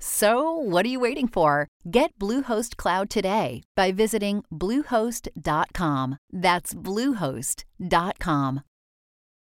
So, what are you waiting for? Get Bluehost Cloud today by visiting Bluehost.com. That's Bluehost.com.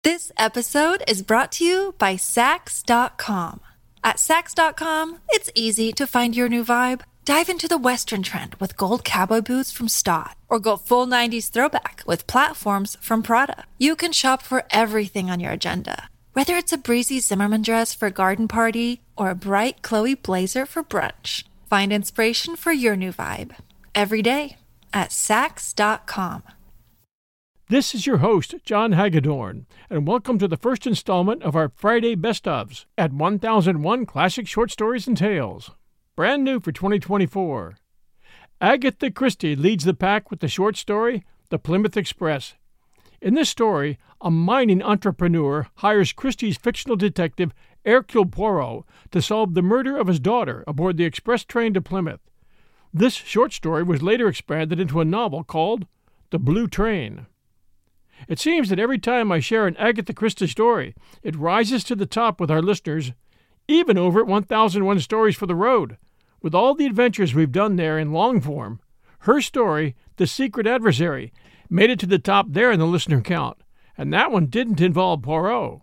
This episode is brought to you by Saks.com. At Saks.com, it's easy to find your new vibe. Dive into the Western trend with gold cowboy boots from Staud, or go full 90s throwback with platforms from Prada. You can shop for everything on your agenda whether it's a breezy Zimmermann dress for a garden party or a bright Chloe blazer for brunch, find inspiration for your new vibe every day at Saks.com. This is your host, John Hagedorn, and welcome to the first installment of our Friday Best ofs at 1001 Classic Short Stories and Tales. Brand new for 2024. Agatha Christie leads the pack with the short story, The Plymouth Express. In this story, a mining entrepreneur hires Christie's fictional detective Hercule Poirot to solve the murder of his daughter aboard the express train to Plymouth. This short story was later expanded into a novel called The Blue Train. It seems that every time I share an Agatha Christie story, it rises to the top with our listeners, even over at 1001 Stories for the Road. With all the adventures we've done there in long form, her story, The Secret Adversary, made it to the top there in the listener count and that one didn't involve Poirot.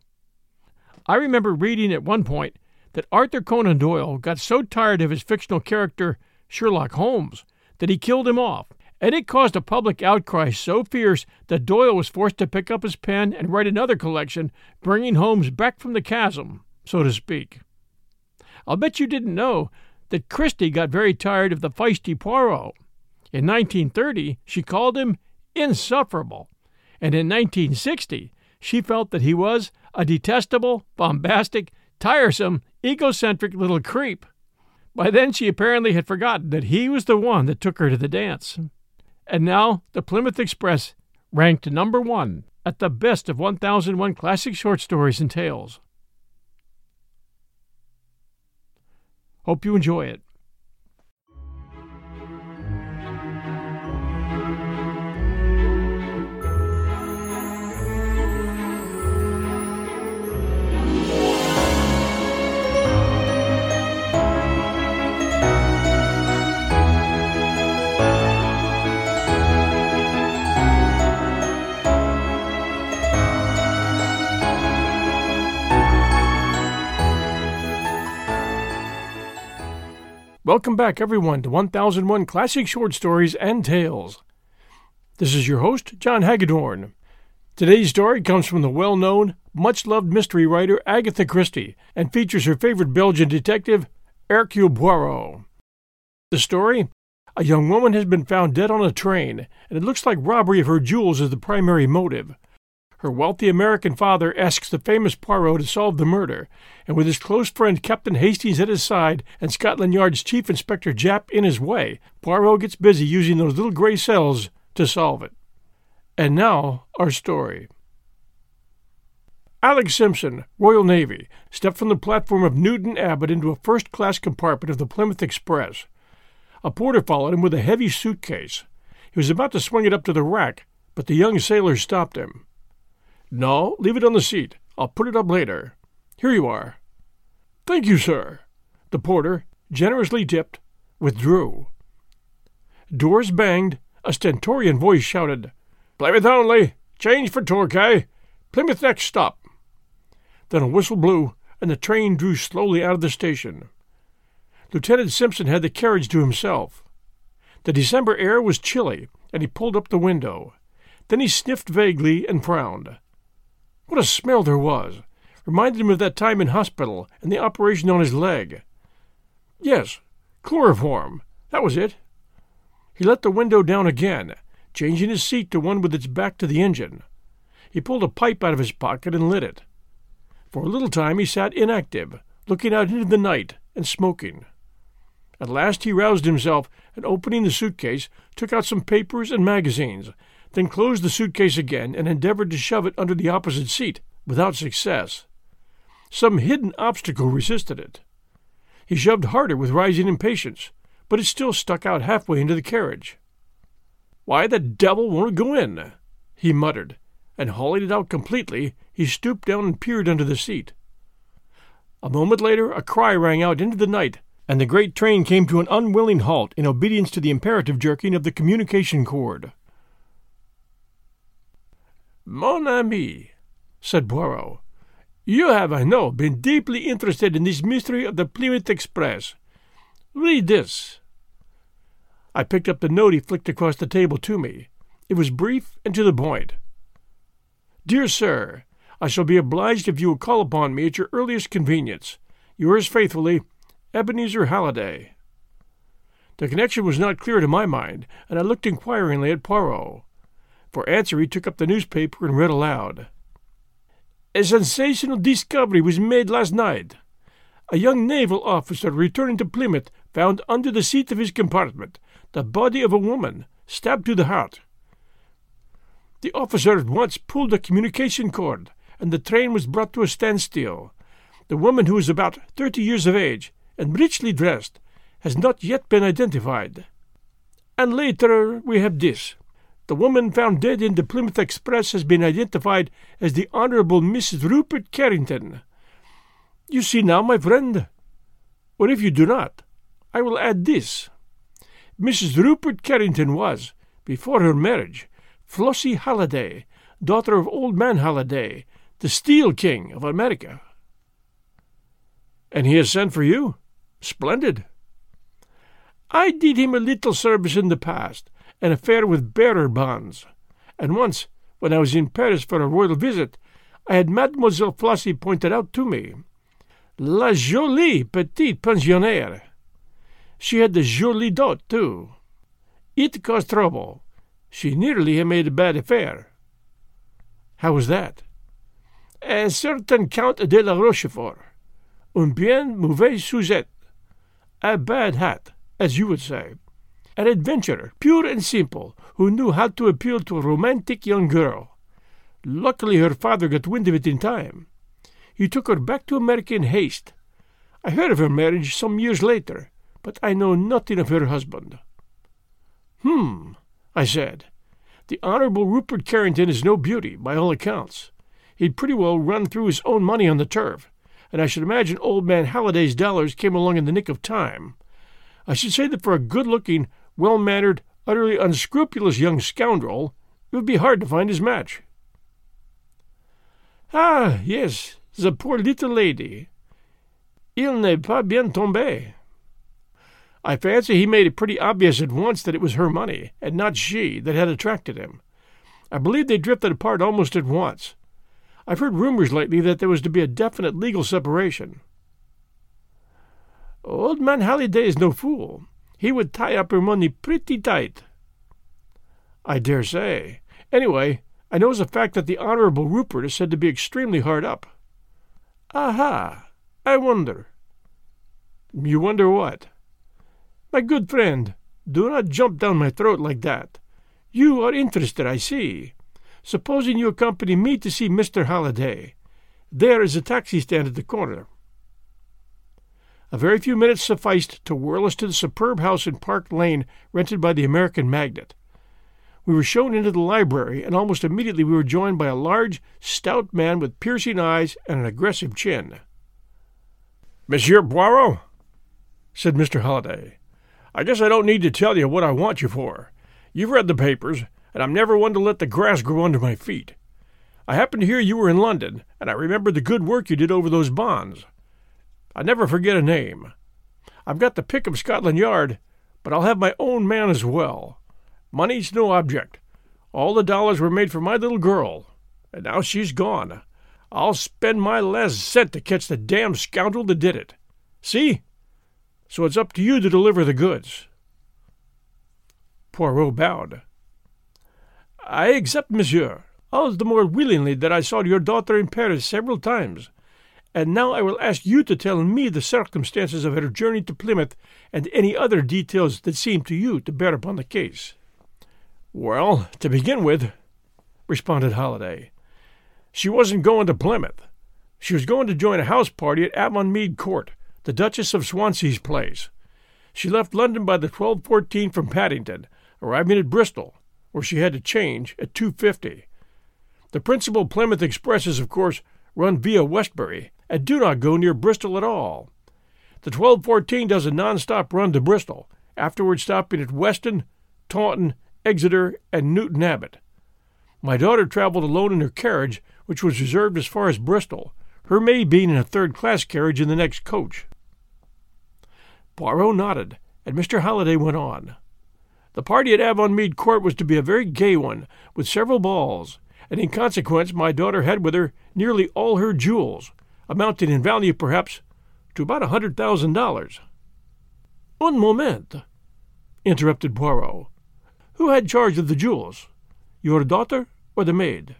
I remember reading at one point that Arthur Conan Doyle got so tired of his fictional character, Sherlock Holmes, that he killed him off, and it caused a public outcry so fierce that Doyle was forced to pick up his pen and write another collection, bringing Holmes back from the chasm, so to speak. I'll bet you didn't know that Christie got very tired of the feisty Poirot. In 1930, she called him insufferable and in 1960 she felt that he was a detestable, bombastic, tiresome, egocentric little creep. By then she apparently had forgotten that he was the one that took her to the dance. And now the Plymouth Express ranked number one at the best of 1001 classic short stories and tales. Hope you enjoy it. Welcome back, everyone, to 1001 Classic Short Stories and Tales. This is your host, John Hagedorn. Today's story comes from the well known, much loved mystery writer Agatha Christie and features her favorite Belgian detective, Hercule Poirot. The story A young woman has been found dead on a train, and it looks like robbery of her jewels is the primary motive. Her wealthy American father asks the famous Poirot to solve the murder, and with his close friend Captain Hastings at his side and Scotland Yard's Chief Inspector Japp in his way, Poirot gets busy using those little gray cells to solve it. And now, our story. Alex Simpson, Royal Navy, stepped from the platform of Newton Abbot into a first class compartment of the Plymouth Express. A porter followed him with a heavy suitcase. He was about to swing it up to the rack, but the young sailor stopped him. No, leave it on the seat. I'll put it up later. Here you are. Thank you, sir. The porter, generously tipped, withdrew. Doors banged. A stentorian voice shouted, Plymouth only! Change for Torquay! Eh? Plymouth next stop! Then a whistle blew, and the train drew slowly out of the station. Lieutenant Simpson had the carriage to himself. The December air was chilly, and he pulled up the window. Then he sniffed vaguely and frowned. What a smell there was! Reminded him of that time in hospital and the operation on his leg. Yes, chloroform. That was it. He let the window down again, changing his seat to one with its back to the engine. He pulled a pipe out of his pocket and lit it. For a little time he sat inactive, looking out into the night and smoking. At last he roused himself and, opening the suitcase, took out some papers and magazines, then closed the suitcase again and endeavored to shove it under the opposite seat, without success. Some hidden obstacle resisted it. He shoved harder with rising impatience, but it still stuck out halfway into the carriage. Why the devil won't it go in? he muttered, and hauling it out completely, he stooped down and peered under the seat. A moment later, a cry rang out into the night, and the great train came to an unwilling halt in obedience to the imperative jerking of the communication cord. Mon ami, said Poirot, you have, I know, been deeply interested in this mystery of the Plymouth Express. Read this. I picked up the note he flicked across the table to me. It was brief and to the point. Dear Sir, I shall be obliged if you will call upon me at your earliest convenience. Yours faithfully, Ebenezer Halliday. The connection was not clear to my mind, and I looked inquiringly at Poirot. For answer, he took up the newspaper and read aloud. A sensational discovery was made last night. A young naval officer returning to Plymouth found under the seat of his compartment the body of a woman, stabbed to the heart. The officer at once pulled the communication cord, and the train was brought to a standstill. The woman, who is about thirty years of age and richly dressed, has not yet been identified. And later we have this. The woman found dead in the Plymouth Express has been identified as the Honorable Mrs. Rupert Carrington. You see now, my friend. Or if you do not, I will add this. Mrs. Rupert Carrington was, before her marriage, Flossie Halliday, daughter of Old Man Halliday, the Steel King of America. And he has sent for you? Splendid. I did him a little service in the past, an affair with bearer bonds. And once, when I was in Paris for a royal visit, I had Mademoiselle Flossie pointed out to me. La jolie petite pensionnaire. She had the jolie dot, too. It caused trouble. She nearly made a bad affair. How was that? A certain Count de la Rochefort. Un bien mauvais sujet. A bad hat, as you would say an adventurer, pure and simple, who knew how to appeal to a romantic young girl. Luckily, her father got wind of it in time. He took her back to America in haste. I heard of her marriage some years later, but I know nothing of her husband. Hmm, I said. The Honorable Rupert Carrington is no beauty, by all accounts. He'd pretty well run through his own money on the turf, and I should imagine old man Halliday's dollars came along in the nick of time. I should say that for a good looking, well mannered, utterly unscrupulous young scoundrel, it would be hard to find his match. Ah, yes, the poor little lady. Il n'est pas bien tombé. I fancy he made it pretty obvious at once that it was her money, and not she, that had attracted him. I believe they drifted apart almost at once. I've heard rumors lately that there was to be a definite legal separation. Old man Halliday is no fool he would tie up her money pretty tight. I dare say. Anyway, I know as a fact that the Honorable Rupert is said to be extremely hard up. Aha! I wonder. You wonder what? My good friend, do not jump down my throat like that. You are interested, I see. Supposing you accompany me to see Mr. Halliday. There is a taxi stand at the corner. A very few minutes sufficed to whirl us to the superb house in Park Lane rented by the American magnate. We were shown into the library, and almost immediately we were joined by a large, stout man with piercing eyes and an aggressive chin. Monsieur Poirot, said Mr. Halliday, I guess I don't need to tell you what I want you for. You've read the papers, and I'm never one to let the grass grow under my feet. I happened to hear you were in London, and I remembered the good work you did over those bonds. I never forget a name. I've got the pick of Scotland Yard, but I'll have my own man as well. Money's no object. All the dollars were made for my little girl, and now she's gone. I'll spend my last cent to catch the damned scoundrel that did it. See? so it's up to you to deliver the goods. Poirot bowed. I accept, monsieur, all the more willingly that I saw your daughter in Paris several times, and now I will ask you to tell me the circumstances of her journey to Plymouth and any other details that seem to you to bear upon the case. Well, to begin with, responded Halliday, she wasn't going to Plymouth. She was going to join a house party at Avonmead Court, the Duchess of Swansea's place. She left London by the 12.14 from Paddington, arriving at Bristol, where she had to change at 2.50. The principal Plymouth expresses, of course, run via Westbury and do not go near Bristol at all. The 12.14 does a non-stop run to Bristol, afterwards stopping at Weston, Taunton, Exeter, and Newton Abbot. My daughter traveled alone in her carriage, which was reserved as far as Bristol, her maid being in a third class carriage in the next coach. Poirot nodded, and Mr. Halliday went on. The party at Avonmead Court was to be a very gay one, with several balls, and in consequence my daughter had with her nearly all her jewels, amounting in value perhaps to about a hundred thousand dollars. Un moment, interrupted Poirot. Who had charge of the jewels? Your daughter or the maid?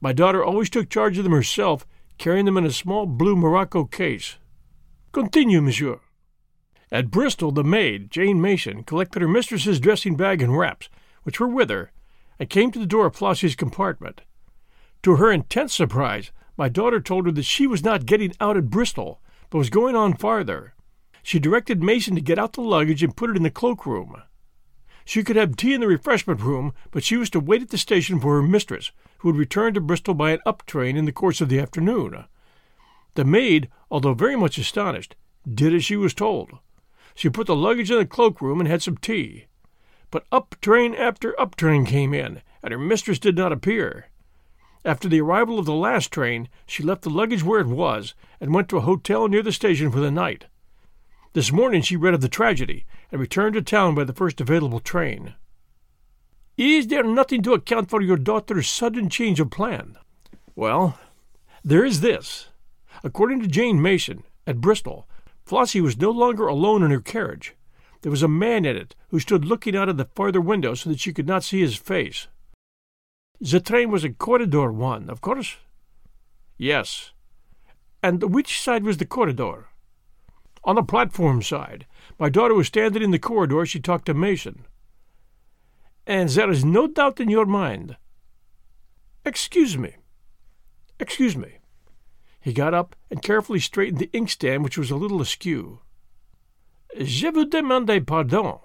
My daughter always took charge of them herself, carrying them in a small blue morocco case. Continue, monsieur. At Bristol, the maid, Jane Mason, collected her mistress's dressing bag and wraps, which were with her, and came to the door of Flossie's compartment. To her intense surprise, my daughter told her that she was not getting out at Bristol, but was going on farther. She directed Mason to get out the luggage and put it in the cloakroom. She could have tea in the refreshment room, but she was to wait at the station for her mistress, who would return to Bristol by an up train in the course of the afternoon. The maid, although very much astonished, did as she was told. She put the luggage in the cloakroom and had some tea. But up train after up train came in, and her mistress did not appear. After the arrival of the last train, she left the luggage where it was and went to a hotel near the station for the night. This morning she read of the tragedy and returned to town by the first available train. Is there nothing to account for your daughter's sudden change of plan? Well, there is this. According to Jane Mason, at Bristol, Flossie was no longer alone in her carriage. There was a man in it who stood looking out of the farther window so that she could not see his face. The train was a corridor one, of course? Yes. And which side was the corridor? On the platform side. My daughter was standing in the corridor. She talked to Mason. And there is no doubt in your mind. Excuse me. Excuse me. He got up and carefully straightened the inkstand, which was a little askew. Je vous demande pardon,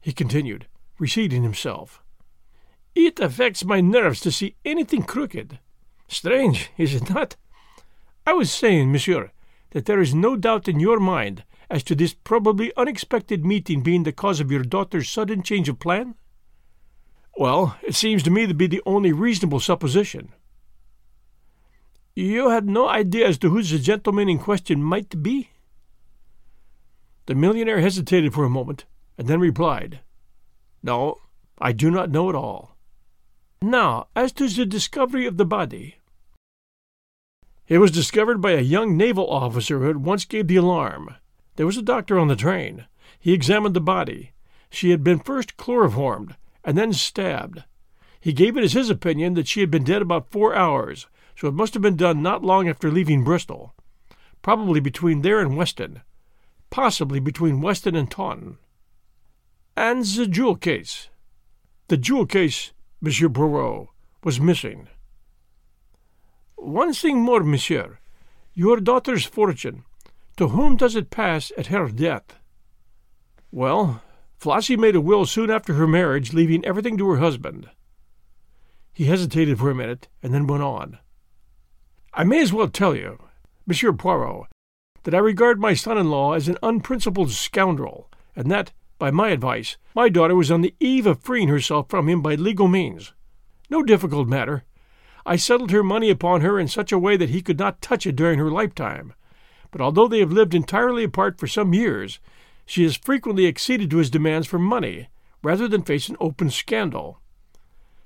he continued, reseating himself. It affects my nerves to see anything crooked. Strange, is it not? I was saying, monsieur, that there is no doubt in your mind as to this probably unexpected meeting being the cause of your daughter's sudden change of plan? Well, it seems to me to be the only reasonable supposition. You had no idea as to who the gentleman in question might be? The millionaire hesitated for a moment, and then replied, No, I do not know at all. Now, as to the discovery of the body, it was discovered by a young naval officer who at once gave the alarm. There was a doctor on the train. He examined the body. She had been first chloroformed and then stabbed. He gave it as his opinion that she had been dead about four hours, so it must have been done not long after leaving Bristol. Probably between there and Weston. Possibly between Weston and Taunton. And the jewel case. The jewel case, Monsieur Poirot, was missing. One thing more, monsieur. Your daughter's fortune. To whom does it pass at her death? Well, Flossie made a will soon after her marriage, leaving everything to her husband. He hesitated for a minute, and then went on. I may as well tell you, Monsieur Poirot, that I regard my son-in-law as an unprincipled scoundrel, and that, by my advice, my daughter was on the eve of freeing herself from him by legal means. No difficult matter. I settled her money upon her in such a way that he could not touch it during her lifetime. But although they have lived entirely apart for some years, she has frequently acceded to his demands for money, rather than face an open scandal.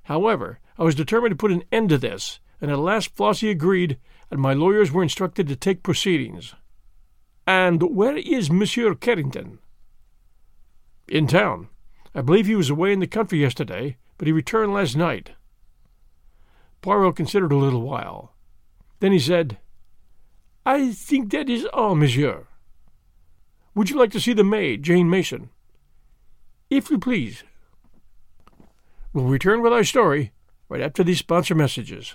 However, I was determined to put an end to this, and at last Flossie agreed, and my lawyers were instructed to take proceedings. And where is Monsieur Carrington? In town. I believe he was away in the country yesterday, but he returned last night. Poirot considered a little while. Then he said, I think that is all, monsieur. Would you like to see the maid, Jane Mason? If you please. We'll return with our story right after these sponsor messages.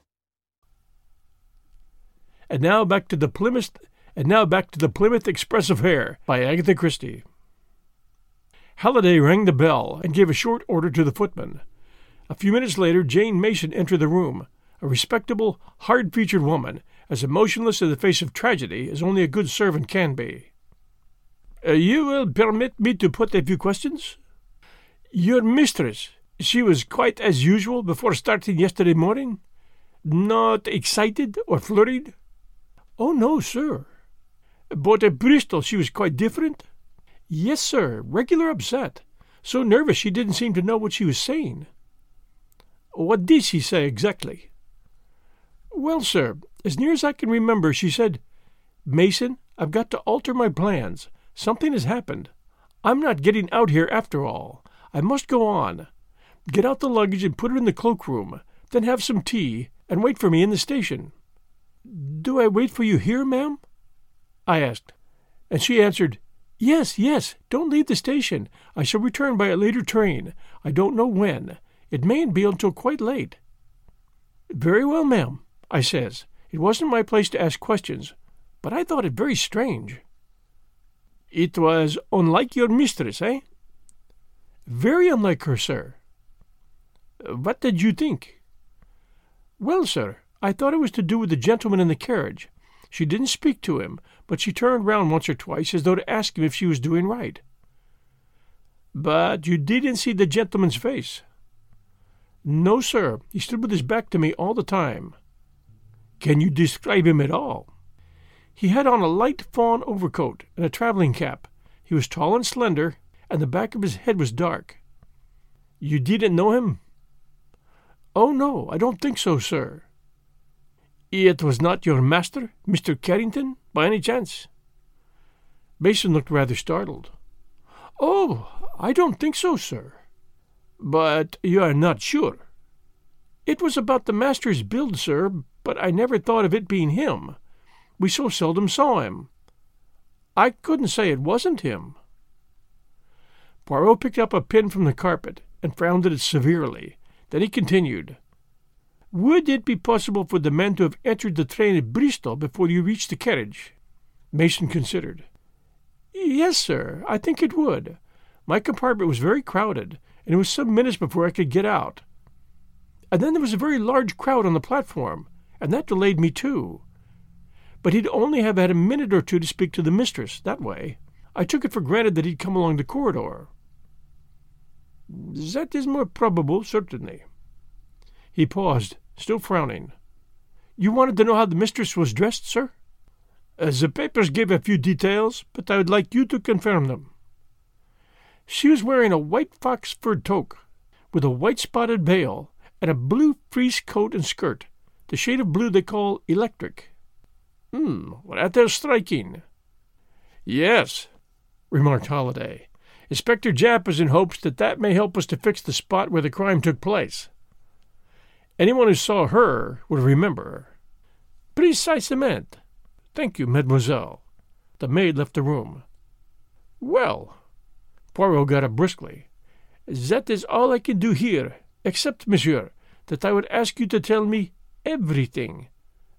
And now back to the Plymouth and now back to the Plymouth Express Affair by Agatha Christie. Halliday rang the bell and gave a short order to the footman. A few minutes later, Jane Mason entered the room, a respectable, hard featured woman, as emotionless in the face of tragedy as only a good servant can be. Uh, you will permit me to put a few questions? Your mistress, she was quite as usual before starting yesterday morning? Not excited or flurried? Oh, no, sir. But at Bristol she was quite different? Yes, sir, regular upset. So nervous she didn't seem to know what she was saying. What did she say exactly? Well, sir, as near as I can remember, she said, Mason, I've got to alter my plans. Something has happened. I'm not getting out here after all. I must go on. Get out the luggage and put it in the cloakroom, then have some tea, and wait for me in the station. Do I wait for you here, ma'am? I asked. And she answered, Yes, yes, don't leave the station. I shall return by a later train. I don't know when. It mayn't be until quite late. Very well, ma'am, I says. It wasn't my place to ask questions, but I thought it very strange. It was unlike your mistress, eh? Very unlike her, sir. What did you think? Well, sir, I thought it was to do with the gentleman in the carriage. She didn't speak to him, but she turned round once or twice as though to ask him if she was doing right. But you didn't see the gentleman's face. No, sir. He stood with his back to me all the time. Can you describe him at all? He had on a light fawn overcoat and a traveling cap. He was tall and slender, and the back of his head was dark. You didn't know him? Oh, no, I don't think so, sir. It was not your master, Mr. Carrington, by any chance? Mason looked rather startled. Oh, I don't think so, sir. But you are not sure? It was about the master's build, sir, but I never thought of it being him. We so seldom saw him. I couldn't say it wasn't him. Poirot picked up a pin from the carpet and frowned at it severely. Then he continued. Would it be possible for the men to have entered the train at Bristol before you reached the carriage? Mason considered. Yes, sir, I think it would. My compartment was very crowded, and it was some minutes before I could get out. And then there was a very large crowd on the platform, and that delayed me too. But he'd only have had a minute or two to speak to the mistress, that way. I took it for granted that he'd come along the corridor. That is more probable, certainly. He paused, still frowning. You wanted to know how the mistress was dressed, sir? Uh, the papers gave a few details, but I would like you to confirm them. She was wearing a white fox fur toque, with a white spotted veil, and a blue frieze coat and skirt, the shade of blue they call electric. Hmm, well, that is striking. Yes, remarked Halliday. Inspector Japp is in hopes that that may help us to fix the spot where the crime took place. Anyone who saw her would remember. Precisement. Thank you, mademoiselle. The maid left the room. Well, Poirot got up briskly. That is all I can do here, except, monsieur, that I would ask you to tell me everything.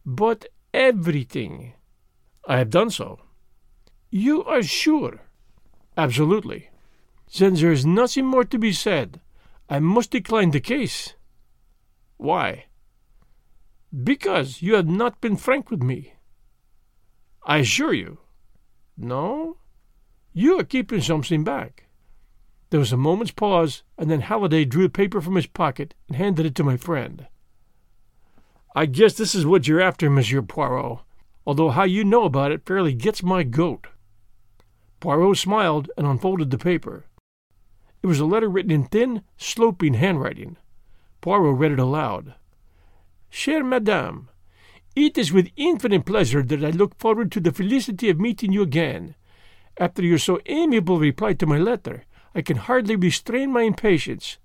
But everything. I have done so. You are sure? Absolutely. Then there is nothing more to be said. I must decline the case. Why? Because you have not been frank with me. I assure you. No? You are keeping something back. There was a moment's pause, and then Halliday drew a paper from his pocket and handed it to my friend. I guess this is what you're after, Monsieur Poirot, although how you know about it fairly gets my goat. Poirot smiled and unfolded the paper. It was a letter written in thin, sloping handwriting. Poirot read it aloud. Chère Madame, it is with infinite pleasure that I look forward to the felicity of meeting you again. After your so amiable reply to my letter, I can hardly restrain my impatience.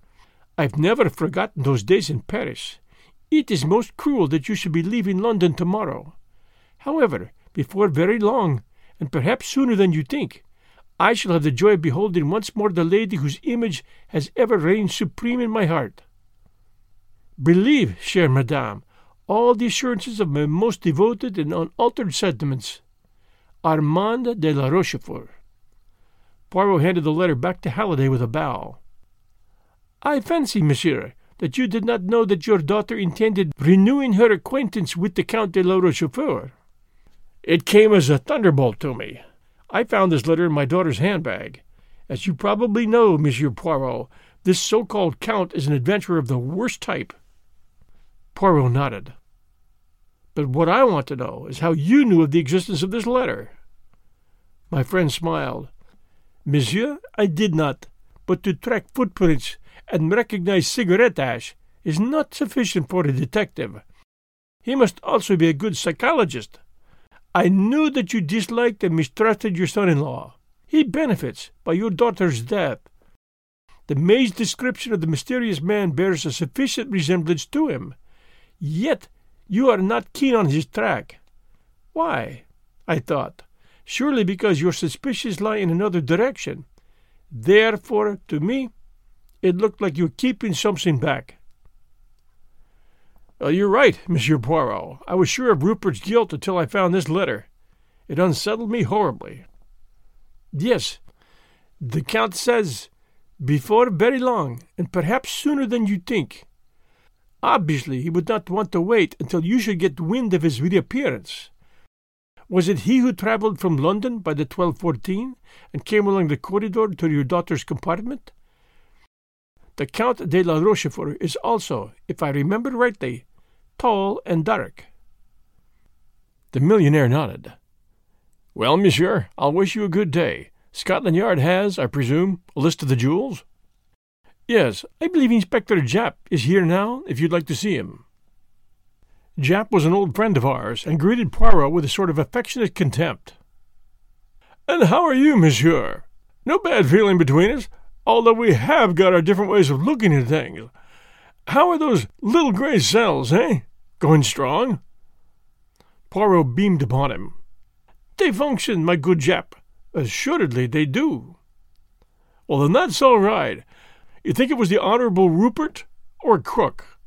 I've never forgotten those days in Paris. It is most cruel that you should be leaving London tomorrow. However, before very long, and perhaps sooner than you think, I shall have the joy of beholding once more the lady whose image has ever reigned supreme in my heart. Believe, chère madame, all the assurances of my most devoted and unaltered sentiments. Armand de la Rochefort. Poirot handed the letter back to Halliday with a bow. I fancy, monsieur, that you did not know that your daughter intended renewing her acquaintance with the Count de la Rochefort. It came as a thunderbolt to me. I found this letter in my daughter's handbag. As you probably know, Monsieur Poirot, this so called Count is an adventurer of the worst type. Poirot nodded. But what I want to know is how you knew of the existence of this letter. My friend smiled. Monsieur, I did not, but to track footprints and recognize cigarette ash is not sufficient for a detective. He must also be a good psychologist. I knew that you disliked and mistrusted your son in law. He benefits by your daughter's death. The maid's description of the mysterious man bears a sufficient resemblance to him. Yet you are not keen on his track. Why? I thought surely because your suspicions lie in another direction. Therefore, to me, it looked like you're keeping something back. Well, you're right, Monsieur Poirot. I was sure of Rupert's guilt until I found this letter. It unsettled me horribly. Yes, the Count says, before very long, and perhaps sooner than you think. Obviously, he would not want to wait until you should get wind of his reappearance. Was it he who travelled from London by the 1214 and came along the corridor to your daughter's compartment? The Count de la Rochefort is also, if I remember rightly, tall and dark. The millionaire nodded. Well, monsieur, I'll wish you a good day. Scotland Yard has, I presume, a list of the jewels? Yes, I believe Inspector Japp is here now, if you'd like to see him. Japp was an old friend of ours, and greeted Poirot with a sort of affectionate contempt. And how are you, monsieur? No bad feeling between us, although we have got our different ways of looking at things. How are those little gray cells, eh? Going strong? Poirot beamed upon him. They function, my good Japp. Assuredly they do. Well, then that's all right. You think it was the Honorable Rupert or Crook?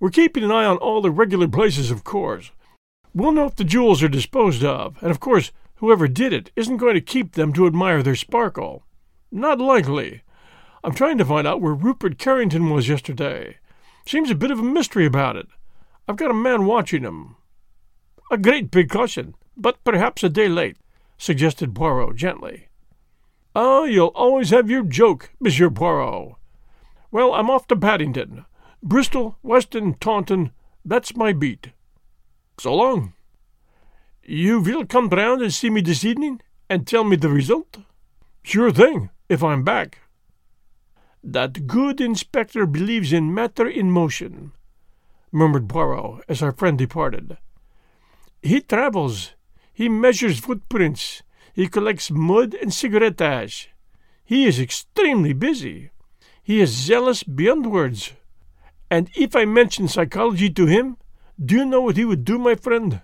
We're keeping an eye on all the regular places, of course. We'll know if the jewels are disposed of, and of course, whoever did it isn't going to keep them to admire their sparkle. Not likely. I'm trying to find out where Rupert Carrington was yesterday. Seems a bit of a mystery about it. I've got a man watching him. A great precaution, but perhaps a day late, suggested Poirot gently. Ah, you'll always have your joke, Monsieur Poirot. Well, I'm off to Paddington. Bristol, Weston, Taunton, that's my beat. So long. You will come round and see me this evening and tell me the result? Sure thing, if I'm back. That good inspector believes in matter in motion, murmured Poirot as our friend departed. He travels, he measures footprints, he collects mud and cigarette ash. He is extremely busy. He is zealous beyond words. And if I mentioned psychology to him, do you know what he would do, my friend?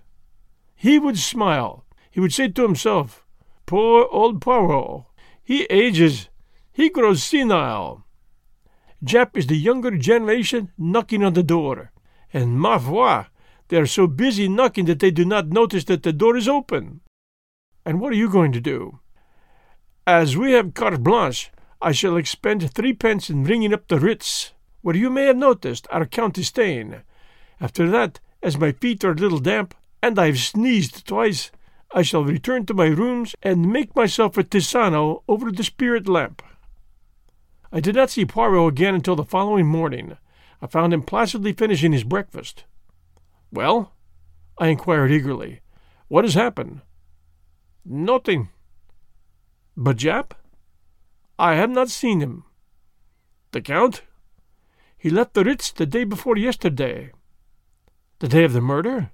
He would smile. He would say to himself, Poor old Poirot. He ages. He grows senile. Japp is the younger generation knocking on the door, and ma foi, they are so busy knocking that they do not notice that the door is open. And what are you going to do? As we have carte blanche, I shall expend threepence in ringing up the Ritz, where you may have noticed our count is staying. After that, as my feet are a little damp, and I have sneezed twice, I shall return to my rooms and make myself a tisano over the spirit lamp. I did not see Poirot again until the following morning. I found him placidly finishing his breakfast. Well? I inquired eagerly. What has happened? Nothing. But Japp? I have not seen him. The Count? He left the Ritz the day before yesterday. The day of the murder?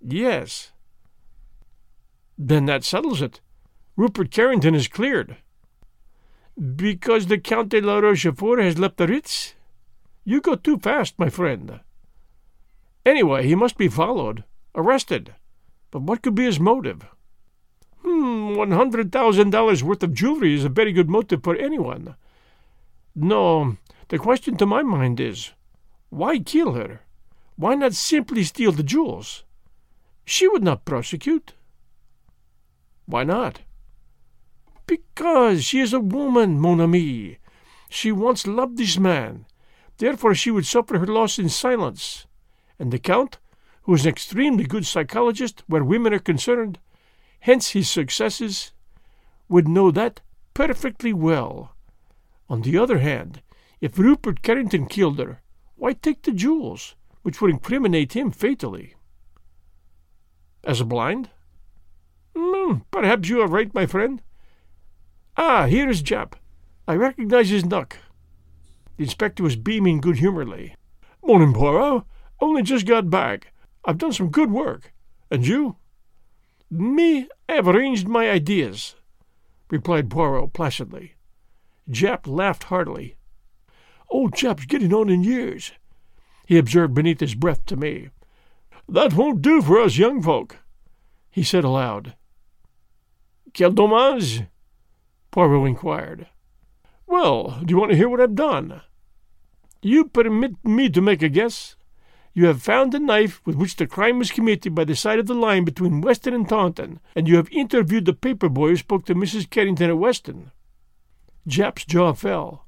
Yes. Then that settles it. Rupert Carrington is cleared. Because the Count de la Rochefort has left the Ritz? You go too fast, my friend. Anyway, he must be followed, arrested. But what could be his motive? Hmm, one hundred thousand dollars worth of jewelry is a very good motive for anyone. No, the question to my mind is, why kill her? Why not simply steal the jewels? She would not prosecute. Why not? Because she is a woman, mon ami. She once loved this man. Therefore she would suffer her loss in silence and the Count, who is an extremely good psychologist where women are concerned, hence his successes, would know that perfectly well. On the other hand, if Rupert Carrington killed her, why take the jewels, which would incriminate him fatally? As a blind? Mm, perhaps you are right, my friend. Ah, here is Japp. I recognize his knock. The inspector was beaming good humoredly. Morning, Poirot. Only just got back. I've done some good work. And you? Me, I have arranged my ideas, replied Poirot placidly. Japp laughed heartily. Old chap's getting on in years, he observed beneath his breath to me. That won't do for us young folk, he said aloud. Quel dommage? Poirot inquired. Well, do you want to hear what I've done? You permit me to make a guess? You have found the knife with which the crime was committed by the side of the line between Weston and Taunton, and you have interviewed the paper boy who spoke to Mrs. Carrington at Weston. Japp's jaw fell.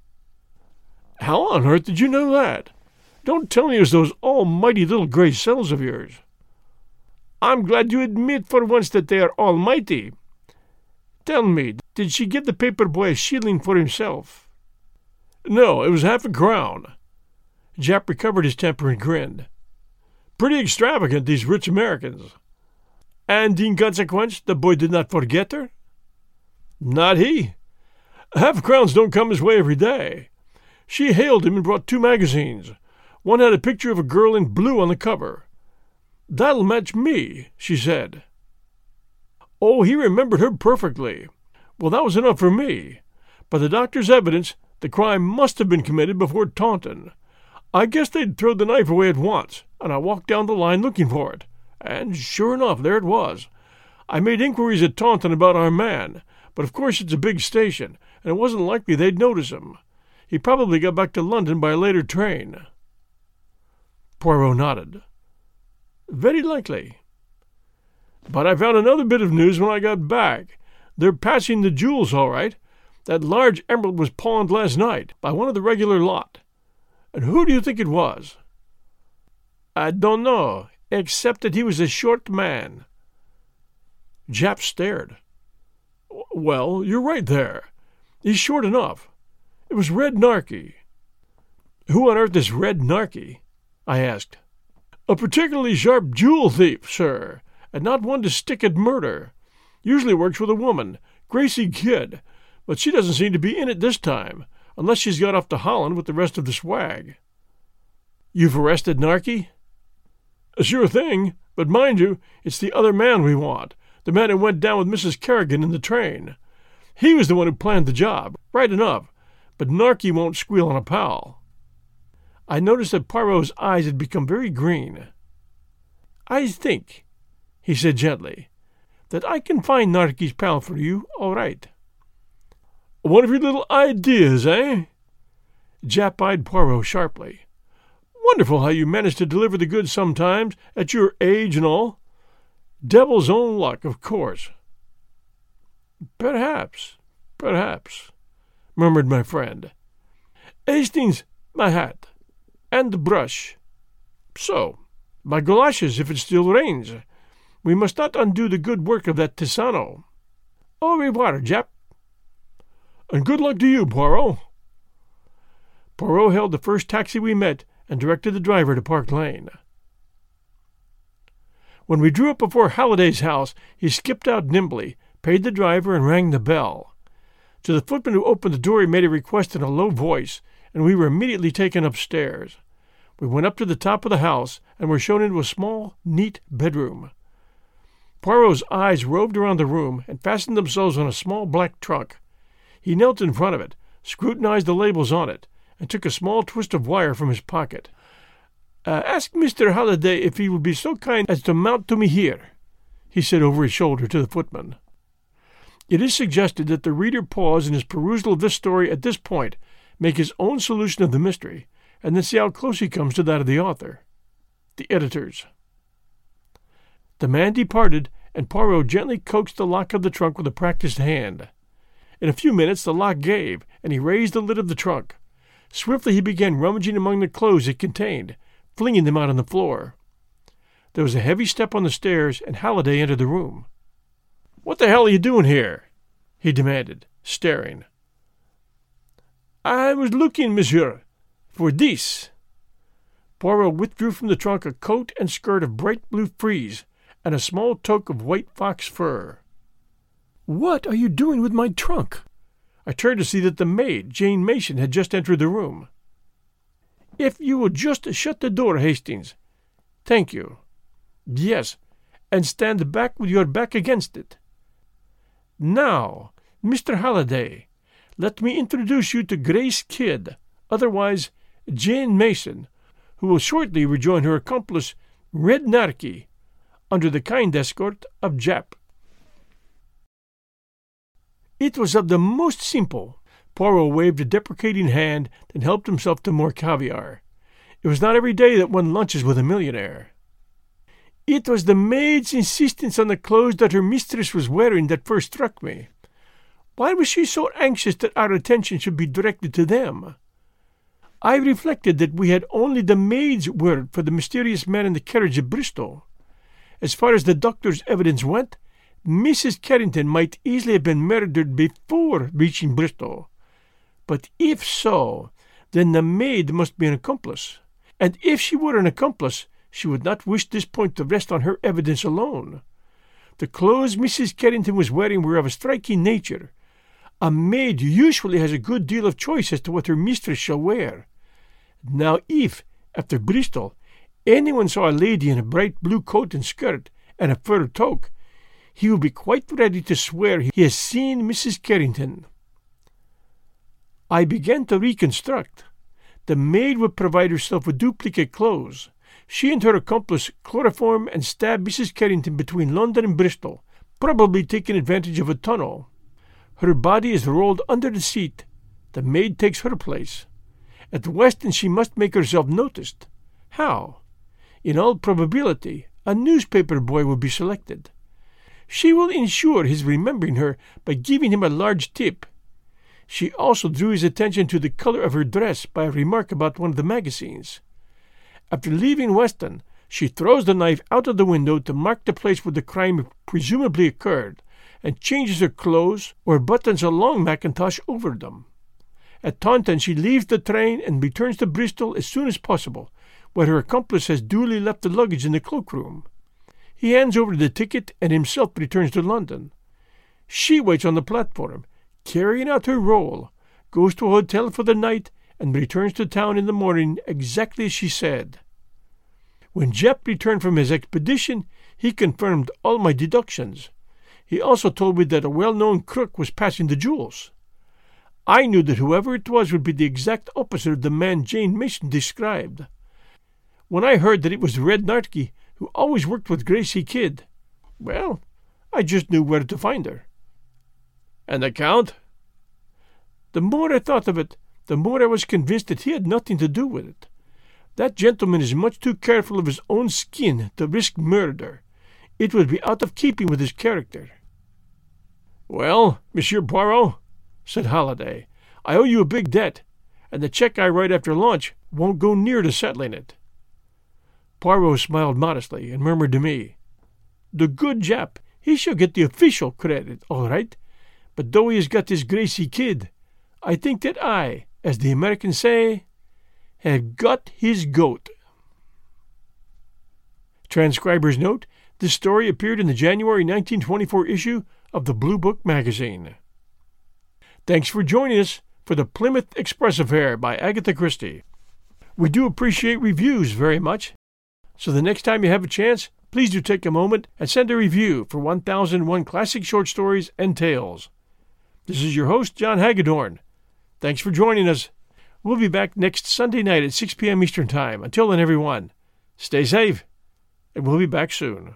How on earth did you know that? Don't tell me it was those almighty little gray cells of yours. I'm glad you admit for once that they are almighty. Tell me, did she give the paper boy a shilling for himself? No, it was half a crown. Japp recovered his temper and grinned. Pretty extravagant, these rich Americans. And in consequence, the boy did not forget her? Not he. Half crowns don't come his way every day. She hailed him and brought two magazines. One had a picture of a girl in blue on the cover. That'll match me, she said. Oh, he remembered her perfectly. Well, that was enough for me. By the doctor's evidence, the crime must have been committed before Taunton. I guess they'd throw the knife away at once, and I walked down the line looking for it. And sure enough, there it was. I made inquiries at Taunton about our man, but of course it's a big station, and it wasn't likely they'd notice him. He probably got back to London by a later train. Poirot nodded. Very likely. But I found another bit of news when I got back. They're passing the jewels all right. That large emerald was pawned last night by one of the regular lot. And who do you think it was? I don't know, except that he was a short man. Japp stared. Well, you're right there. He's short enough. It was Red Narky. Who on earth is Red Narky? I asked. A particularly sharp jewel thief, sir, and not one to stick at murder. Usually works with a woman, Gracie Kidd, but she doesn't seem to be in it this time unless she's got off to Holland with the rest of the swag. You've arrested Narky? Sure thing, but mind you, it's the other man we want, the man who went down with Mrs. Kerrigan in the train. He was the one who planned the job, right enough, but Narky won't squeal on a pal. I noticed that Poirot's eyes had become very green. I think, he said gently, that I can find Narky's pal for you all right. One of your little ideas, eh? Japp eyed Poirot sharply. Wonderful how you manage to deliver the goods sometimes, at your age and all. Devil's own luck, of course. Perhaps, perhaps, murmured my friend. Hastings, my hat, and the brush. So, my goloshes, if it still rains. We must not undo the good work of that Tisano. Au revoir, Japp. And good luck to you, Poirot. Poirot hailed the first taxi we met and directed the driver to Park Lane. When we drew up before Halliday's house, he skipped out nimbly, paid the driver, and rang the bell. To the footman who opened the door, he made a request in a low voice, and we were immediately taken upstairs. We went up to the top of the house and were shown into a small, neat bedroom. Poirot's eyes roved around the room and fastened themselves on a small black trunk. He knelt in front of it, scrutinized the labels on it, and took a small twist of wire from his pocket. Uh, ask Mr. Halliday if he will be so kind as to mount to me here, he said over his shoulder to the footman. It is suggested that the reader pause in his perusal of this story at this point, make his own solution of the mystery, and then see how close he comes to that of the author. The editors. The man departed, and Poirot gently coaxed the lock of the trunk with a practised hand. In a few minutes the lock gave, and he raised the lid of the trunk. Swiftly he began rummaging among the clothes it contained, flinging them out on the floor. There was a heavy step on the stairs, and Halliday entered the room. What the hell are you doing here? he demanded, staring. I was looking, monsieur, for this. Poirot withdrew from the trunk a coat and skirt of bright blue frieze and a small toque of white fox fur. What are you doing with my trunk? I turned to see that the maid, Jane Mason, had just entered the room. If you will just shut the door, Hastings. Thank you. Yes, and stand back with your back against it. Now, Mr. Halliday, let me introduce you to Grace Kidd, otherwise Jane Mason, who will shortly rejoin her accomplice, Red Narky, under the kind escort of Japp. It was of the most simple. Poirot waved a deprecating hand, then helped himself to more caviar. It was not every day that one lunches with a millionaire. It was the maid's insistence on the clothes that her mistress was wearing that first struck me. Why was she so anxious that our attention should be directed to them? I reflected that we had only the maid's word for the mysterious man in the carriage at Bristol. As far as the doctor's evidence went, Mrs. Carrington might easily have been murdered before reaching Bristol. But if so, then the maid must be an accomplice. And if she were an accomplice, she would not wish this point to rest on her evidence alone. The clothes Mrs. Carrington was wearing were of a striking nature. A maid usually has a good deal of choice as to what her mistress shall wear. Now, if, after Bristol, anyone saw a lady in a bright blue coat and skirt and a fur toque, he will be quite ready to swear he has seen Mrs. Carrington. I began to reconstruct. The maid would provide herself with duplicate clothes. She and her accomplice chloroform and stab Mrs. Carrington between London and Bristol, probably taking advantage of a tunnel. Her body is rolled under the seat. The maid takes her place. At the Weston she must make herself noticed. How? In all probability, a newspaper boy will be selected. She will ensure his remembering her by giving him a large tip. She also drew his attention to the color of her dress by a remark about one of the magazines. After leaving Weston, she throws the knife out of the window to mark the place where the crime presumably occurred, and changes her clothes or buttons a long mackintosh over them. At Taunton, she leaves the train and returns to Bristol as soon as possible, where her accomplice has duly left the luggage in the cloakroom. He hands over the ticket and himself returns to London. She waits on the platform, carrying out her role, goes to a hotel for the night, and returns to town in the morning exactly as she said. When Japp returned from his expedition, he confirmed all my deductions. He also told me that a well known crook was passing the jewels. I knew that whoever it was would be the exact opposite of the man Jane Mason described. When I heard that it was Red Narky, who always worked with Gracie Kidd, well, I just knew where to find her. And the Count? The more I thought of it, the more I was convinced that he had nothing to do with it. That gentleman is much too careful of his own skin to risk murder. It would be out of keeping with his character. Well, Monsieur Poirot, said Halliday, I owe you a big debt, and the check I write after lunch won't go near to settling it. Poirot smiled modestly and murmured to me, The good Japp, he shall get the official credit, all right. But though he has got this Gracie Kidd, I think that I, as the Americans say, have got his goat. Transcriber's note this story appeared in the January 1924 issue of the Blue Book magazine. Thanks for joining us for the Plymouth Express Affair by Agatha Christie. We do appreciate reviews very much, so the next time you have a chance, please do take a moment and send a review for 1001 Classic Short Stories and Tales. This is your host, John Hagedorn. Thanks for joining us. We'll be back next Sunday night at 6 p.m. Eastern Time. Until then, everyone, stay safe, and we'll be back soon.